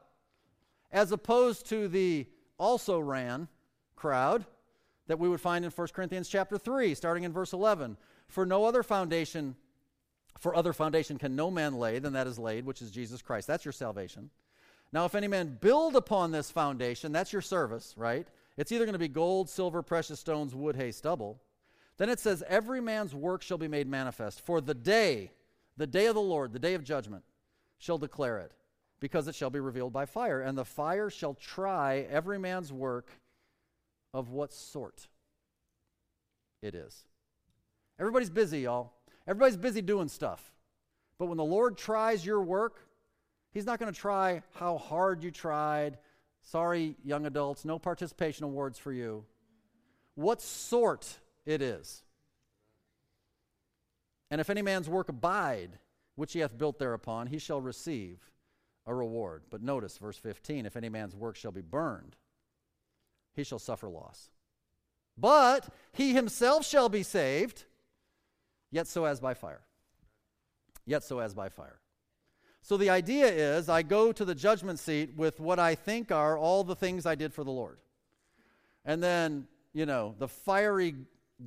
As opposed to the also ran crowd that we would find in 1 Corinthians chapter 3, starting in verse 11. For no other foundation, for other foundation can no man lay than that is laid, which is Jesus Christ. That's your salvation. Now, if any man build upon this foundation, that's your service, right? It's either going to be gold, silver, precious stones, wood, hay, stubble. Then it says, Every man's work shall be made manifest, for the day, the day of the Lord, the day of judgment, shall declare it, because it shall be revealed by fire. And the fire shall try every man's work of what sort it is. Everybody's busy, y'all. Everybody's busy doing stuff. But when the Lord tries your work, He's not going to try how hard you tried. Sorry, young adults, no participation awards for you. What sort it is. And if any man's work abide, which he hath built thereupon, he shall receive a reward. But notice verse 15 if any man's work shall be burned, he shall suffer loss. But he himself shall be saved, yet so as by fire. Yet so as by fire. So the idea is I go to the judgment seat with what I think are all the things I did for the Lord. And then, you know, the fiery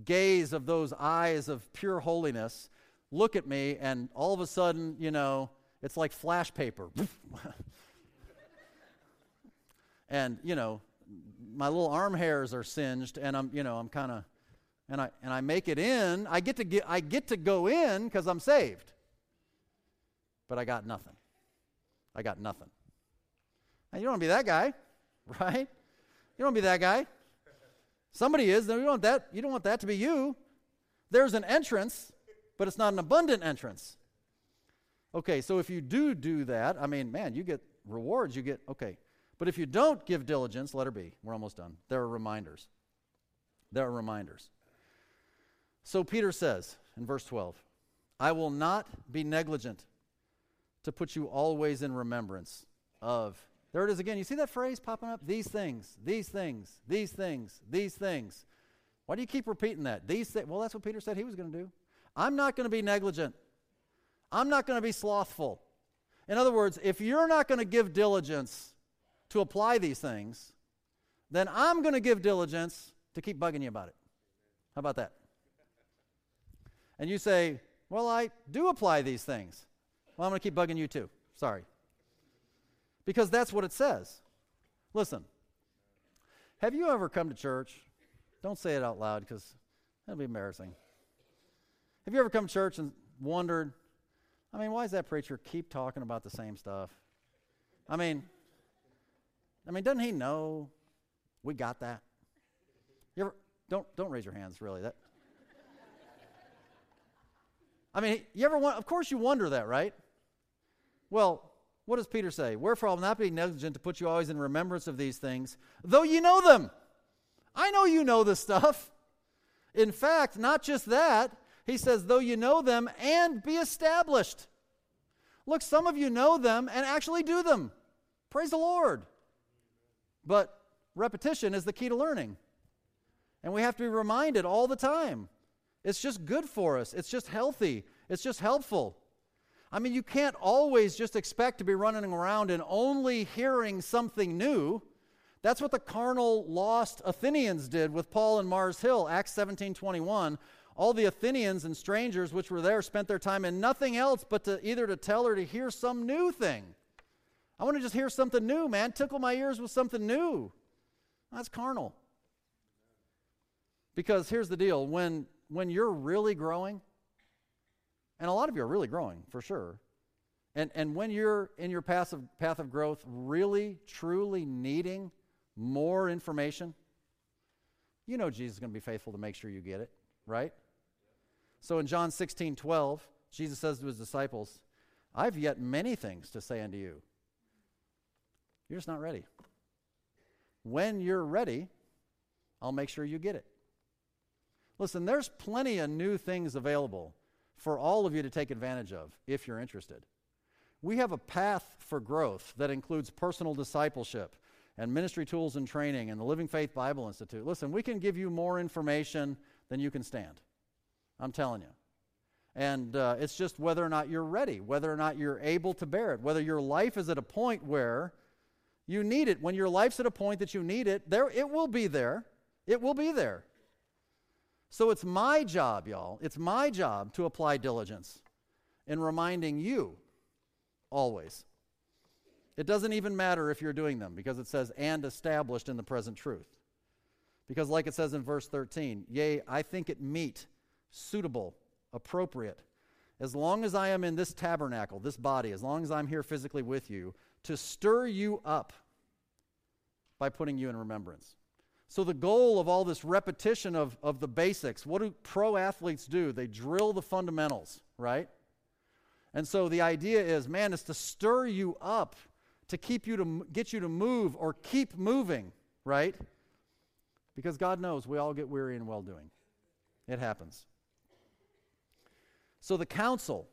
gaze of those eyes of pure holiness look at me, and all of a sudden, you know, it's like flash paper. and, you know, my little arm hairs are singed, and I'm, you know, I'm kind of, and I, and I make it in. I get to, get, I get to go in because I'm saved. But I got nothing. I got nothing. Now, you don't want to be that guy, right? You don't want to be that guy. Somebody is. You don't want that. You don't want that to be you. There's an entrance, but it's not an abundant entrance. Okay, so if you do do that, I mean, man, you get rewards. You get okay. But if you don't give diligence, letter B. We're almost done. There are reminders. There are reminders. So Peter says in verse 12, I will not be negligent to put you always in remembrance of there it is again. You see that phrase popping up? These things, these things, these things, these things. Why do you keep repeating that? These things. Well, that's what Peter said he was going to do. I'm not going to be negligent. I'm not going to be slothful. In other words, if you're not going to give diligence to apply these things, then I'm going to give diligence to keep bugging you about it. How about that? And you say, Well, I do apply these things. Well, I'm going to keep bugging you too. Sorry because that's what it says. Listen, have you ever come to church? Don't say it out loud because that'll be embarrassing. Have you ever come to church and wondered, I mean, why does that preacher keep talking about the same stuff? I mean, I mean, doesn't he know we got that? You ever don't don't raise your hands really. That I mean, you ever want of course you wonder that, right? Well, what does Peter say? Wherefore I'll not be negligent to put you always in remembrance of these things, though you know them. I know you know the stuff. In fact, not just that, he says, though you know them and be established. Look, some of you know them and actually do them. Praise the Lord. But repetition is the key to learning. And we have to be reminded all the time. It's just good for us, it's just healthy, it's just helpful. I mean, you can't always just expect to be running around and only hearing something new. That's what the carnal lost Athenians did with Paul and Mars Hill, Acts 17 21. All the Athenians and strangers which were there spent their time in nothing else but to either to tell or to hear some new thing. I want to just hear something new, man. Tickle my ears with something new. That's carnal. Because here's the deal when, when you're really growing, and a lot of you are really growing, for sure. And, and when you're in your path of, path of growth, really, truly needing more information, you know Jesus is going to be faithful to make sure you get it, right? So in John 16 12, Jesus says to his disciples, I've yet many things to say unto you. You're just not ready. When you're ready, I'll make sure you get it. Listen, there's plenty of new things available for all of you to take advantage of if you're interested. We have a path for growth that includes personal discipleship and ministry tools and training and the Living Faith Bible Institute. Listen, we can give you more information than you can stand. I'm telling you. And uh, it's just whether or not you're ready, whether or not you're able to bear it, whether your life is at a point where you need it. When your life's at a point that you need it, there it will be there. It will be there. So it's my job, y'all, it's my job to apply diligence in reminding you always. It doesn't even matter if you're doing them because it says, and established in the present truth. Because, like it says in verse 13, yea, I think it meet, suitable, appropriate, as long as I am in this tabernacle, this body, as long as I'm here physically with you, to stir you up by putting you in remembrance. So, the goal of all this repetition of, of the basics, what do pro athletes do? They drill the fundamentals, right? And so the idea is, man, is to stir you up, to keep you to get you to move or keep moving, right? Because God knows we all get weary in well doing. It happens. So, the counsel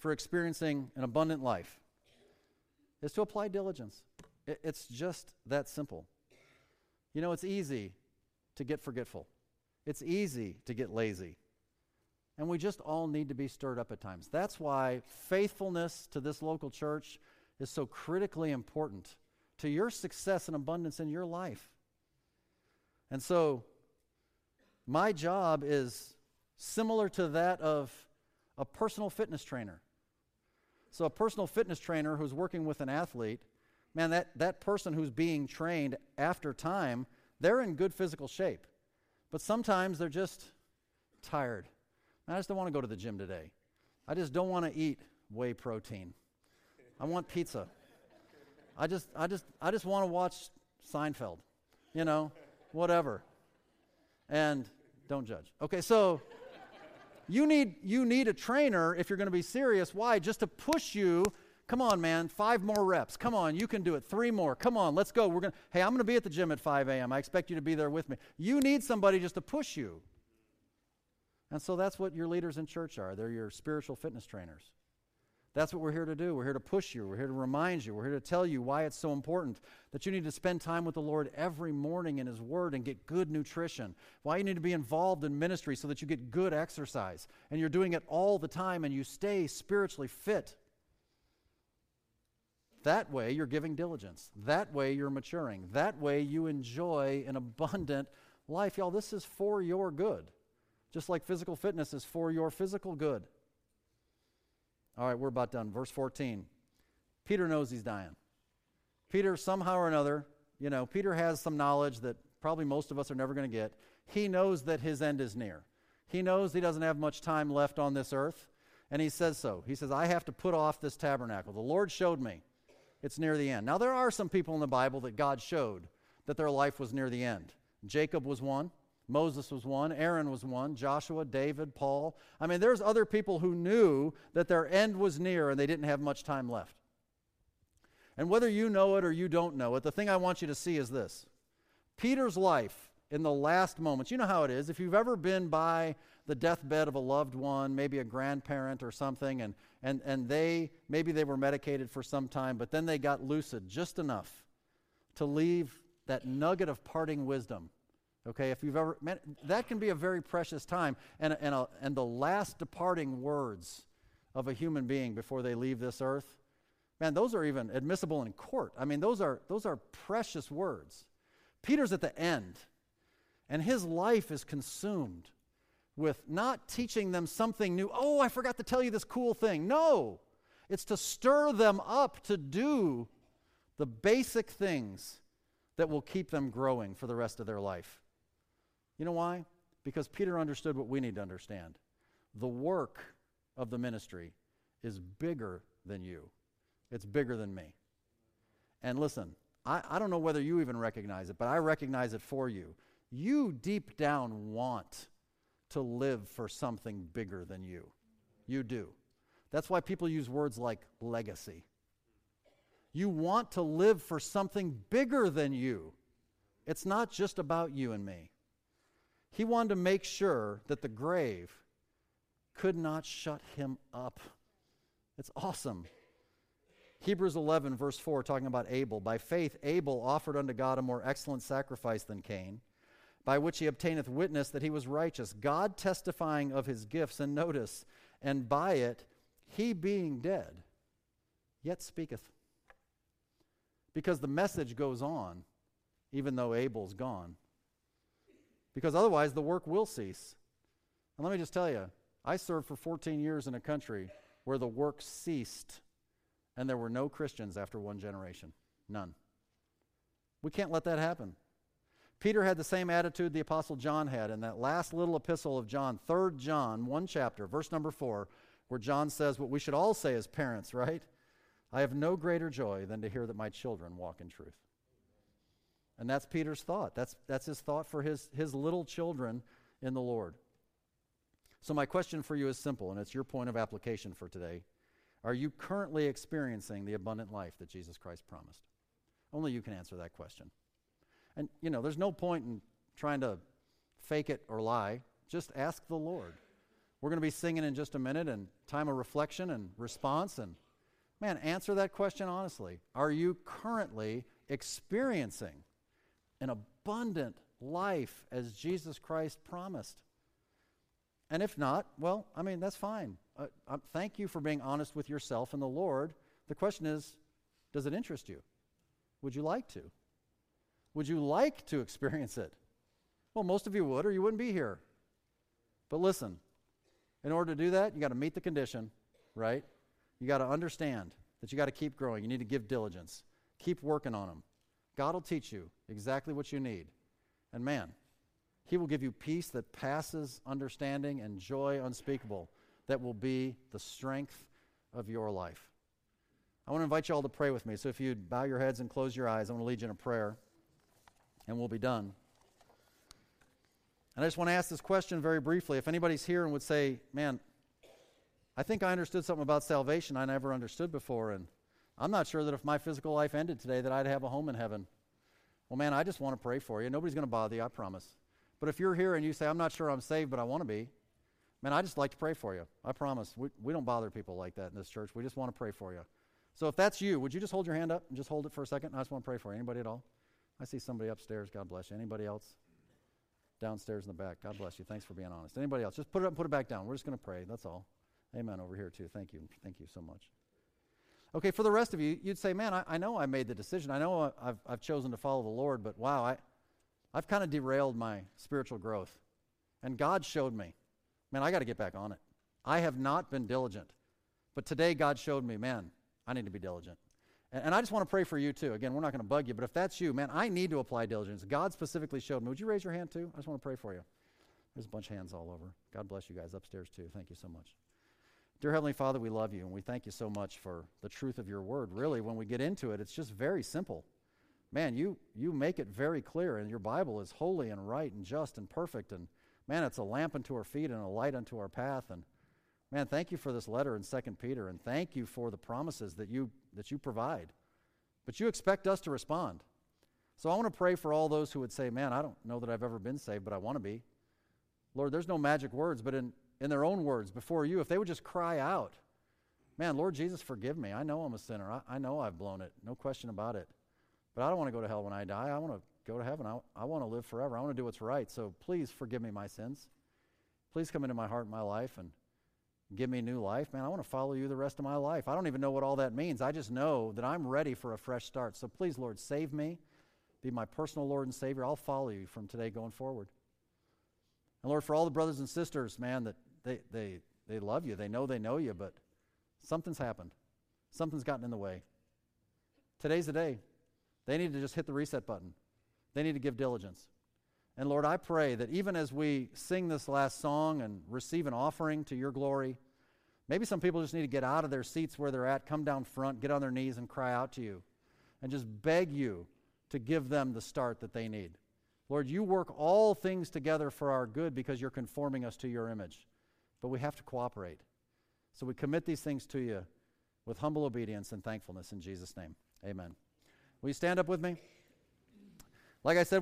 for experiencing an abundant life is to apply diligence. It's just that simple. You know, it's easy to get forgetful, it's easy to get lazy. And we just all need to be stirred up at times. That's why faithfulness to this local church is so critically important to your success and abundance in your life. And so, my job is similar to that of a personal fitness trainer. So, a personal fitness trainer who's working with an athlete, man, that, that person who's being trained after time, they're in good physical shape. But sometimes they're just tired. I just don't want to go to the gym today. I just don't want to eat whey protein. I want pizza. I just, I just, I just want to watch Seinfeld, you know, whatever. And don't judge. Okay, so you need, you need a trainer if you're going to be serious. Why? Just to push you. Come on, man, five more reps. Come on, you can do it. Three more. Come on, let's go. We're to, hey, I'm going to be at the gym at 5 a.m. I expect you to be there with me. You need somebody just to push you. And so that's what your leaders in church are. They're your spiritual fitness trainers. That's what we're here to do. We're here to push you. We're here to remind you. We're here to tell you why it's so important that you need to spend time with the Lord every morning in His Word and get good nutrition. Why you need to be involved in ministry so that you get good exercise and you're doing it all the time and you stay spiritually fit. That way you're giving diligence. That way you're maturing. That way you enjoy an abundant life. Y'all, this is for your good. Just like physical fitness is for your physical good. All right, we're about done. Verse 14. Peter knows he's dying. Peter, somehow or another, you know, Peter has some knowledge that probably most of us are never going to get. He knows that his end is near. He knows he doesn't have much time left on this earth, and he says so. He says, I have to put off this tabernacle. The Lord showed me it's near the end. Now, there are some people in the Bible that God showed that their life was near the end. Jacob was one. Moses was one, Aaron was one, Joshua, David, Paul. I mean, there's other people who knew that their end was near and they didn't have much time left. And whether you know it or you don't know it, the thing I want you to see is this Peter's life in the last moments. You know how it is. If you've ever been by the deathbed of a loved one, maybe a grandparent or something, and, and, and they, maybe they were medicated for some time, but then they got lucid just enough to leave that nugget of parting wisdom Okay, if you've ever, man, that can be a very precious time. And, and, a, and the last departing words of a human being before they leave this earth, man, those are even admissible in court. I mean, those are, those are precious words. Peter's at the end, and his life is consumed with not teaching them something new. Oh, I forgot to tell you this cool thing. No, it's to stir them up to do the basic things that will keep them growing for the rest of their life. You know why? Because Peter understood what we need to understand. The work of the ministry is bigger than you, it's bigger than me. And listen, I, I don't know whether you even recognize it, but I recognize it for you. You deep down want to live for something bigger than you. You do. That's why people use words like legacy. You want to live for something bigger than you. It's not just about you and me. He wanted to make sure that the grave could not shut him up. It's awesome. Hebrews 11, verse 4, talking about Abel. By faith, Abel offered unto God a more excellent sacrifice than Cain, by which he obtaineth witness that he was righteous, God testifying of his gifts. And notice, and by it, he being dead, yet speaketh. Because the message goes on, even though Abel's gone because otherwise the work will cease. And let me just tell you, I served for 14 years in a country where the work ceased and there were no Christians after one generation. None. We can't let that happen. Peter had the same attitude the Apostle John had in that last little epistle of John, 3 John, one chapter, verse number 4, where John says what we should all say as parents, right? I have no greater joy than to hear that my children walk in truth. And that's Peter's thought. That's, that's his thought for his, his little children in the Lord. So, my question for you is simple, and it's your point of application for today. Are you currently experiencing the abundant life that Jesus Christ promised? Only you can answer that question. And, you know, there's no point in trying to fake it or lie. Just ask the Lord. We're going to be singing in just a minute and time of reflection and response. And, man, answer that question honestly. Are you currently experiencing an abundant life as Jesus Christ promised. And if not, well, I mean, that's fine. Uh, uh, thank you for being honest with yourself and the Lord. The question is does it interest you? Would you like to? Would you like to experience it? Well, most of you would, or you wouldn't be here. But listen, in order to do that, you got to meet the condition, right? You got to understand that you got to keep growing. You need to give diligence. Keep working on them. God will teach you exactly what you need. And man, He will give you peace that passes understanding and joy unspeakable that will be the strength of your life. I want to invite you all to pray with me. So if you'd bow your heads and close your eyes, I want to lead you in a prayer, and we'll be done. And I just want to ask this question very briefly. If anybody's here and would say, Man, I think I understood something about salvation I never understood before, and I'm not sure that if my physical life ended today that I'd have a home in heaven. Well, man, I just want to pray for you. Nobody's going to bother you, I promise. But if you're here and you say, I'm not sure I'm saved, but I want to be, man, I just like to pray for you. I promise. We, we don't bother people like that in this church. We just want to pray for you. So if that's you, would you just hold your hand up and just hold it for a second? I just want to pray for you. Anybody at all? I see somebody upstairs. God bless you. Anybody else? Downstairs in the back. God bless you. Thanks for being honest. Anybody else? Just put it up and put it back down. We're just going to pray. That's all. Amen over here, too. Thank you. Thank you so much. Okay, for the rest of you, you'd say, man, I, I know I made the decision. I know I've, I've chosen to follow the Lord, but wow, I, I've kind of derailed my spiritual growth. And God showed me, man, I got to get back on it. I have not been diligent. But today, God showed me, man, I need to be diligent. And, I just want to pray for you, too. Again, we're not going to bug you, but if that's you, man, I need to apply diligence. God specifically showed me. Would you raise your hand, too? I just want to pray for you. There's a bunch of hands all over. God bless you guys upstairs, too. Thank you so much. Dear Heavenly Father, we love you and we thank you so much for the truth of your word. Really, when we get into it, it's just very simple. Man, you, you make it very clear, and your Bible is holy and right and just and perfect. And man, it's a lamp unto our feet and a light unto our path. And man, thank you for this letter in 2 Peter, and thank you for the promises that you, that you provide. But you expect us to respond. So I want to pray for all those who would say, Man, I don't know that I've ever been saved, but I want to be. Lord, there's no magic words, but in, in their own words before you, if they would just cry out, Man, Lord Jesus, forgive me. I know I'm a sinner. I, I know I've blown it. No question about it. But I don't want to go to hell when I die. I want to go to heaven. I, I want to live forever. I want to do what's right. So please forgive me my sins. Please come into my heart and my life and give me new life. Man, I want to follow you the rest of my life. I don't even know what all that means. I just know that I'm ready for a fresh start. So please, Lord, save me. Be my personal Lord and Savior. I'll follow you from today going forward. And Lord, for all the brothers and sisters, man, that they, they, they love you. They know they know you, but something's happened. Something's gotten in the way. Today's the day. They need to just hit the reset button. They need to give diligence. And Lord, I pray that even as we sing this last song and receive an offering to your glory, maybe some people just need to get out of their seats where they're at, come down front, get on their knees, and cry out to you and just beg you to give them the start that they need. Lord, you work all things together for our good because you're conforming us to your image but we have to cooperate. So we commit these things to you with humble obedience and thankfulness in Jesus' name. Amen. Will you stand up with me? Like I said, we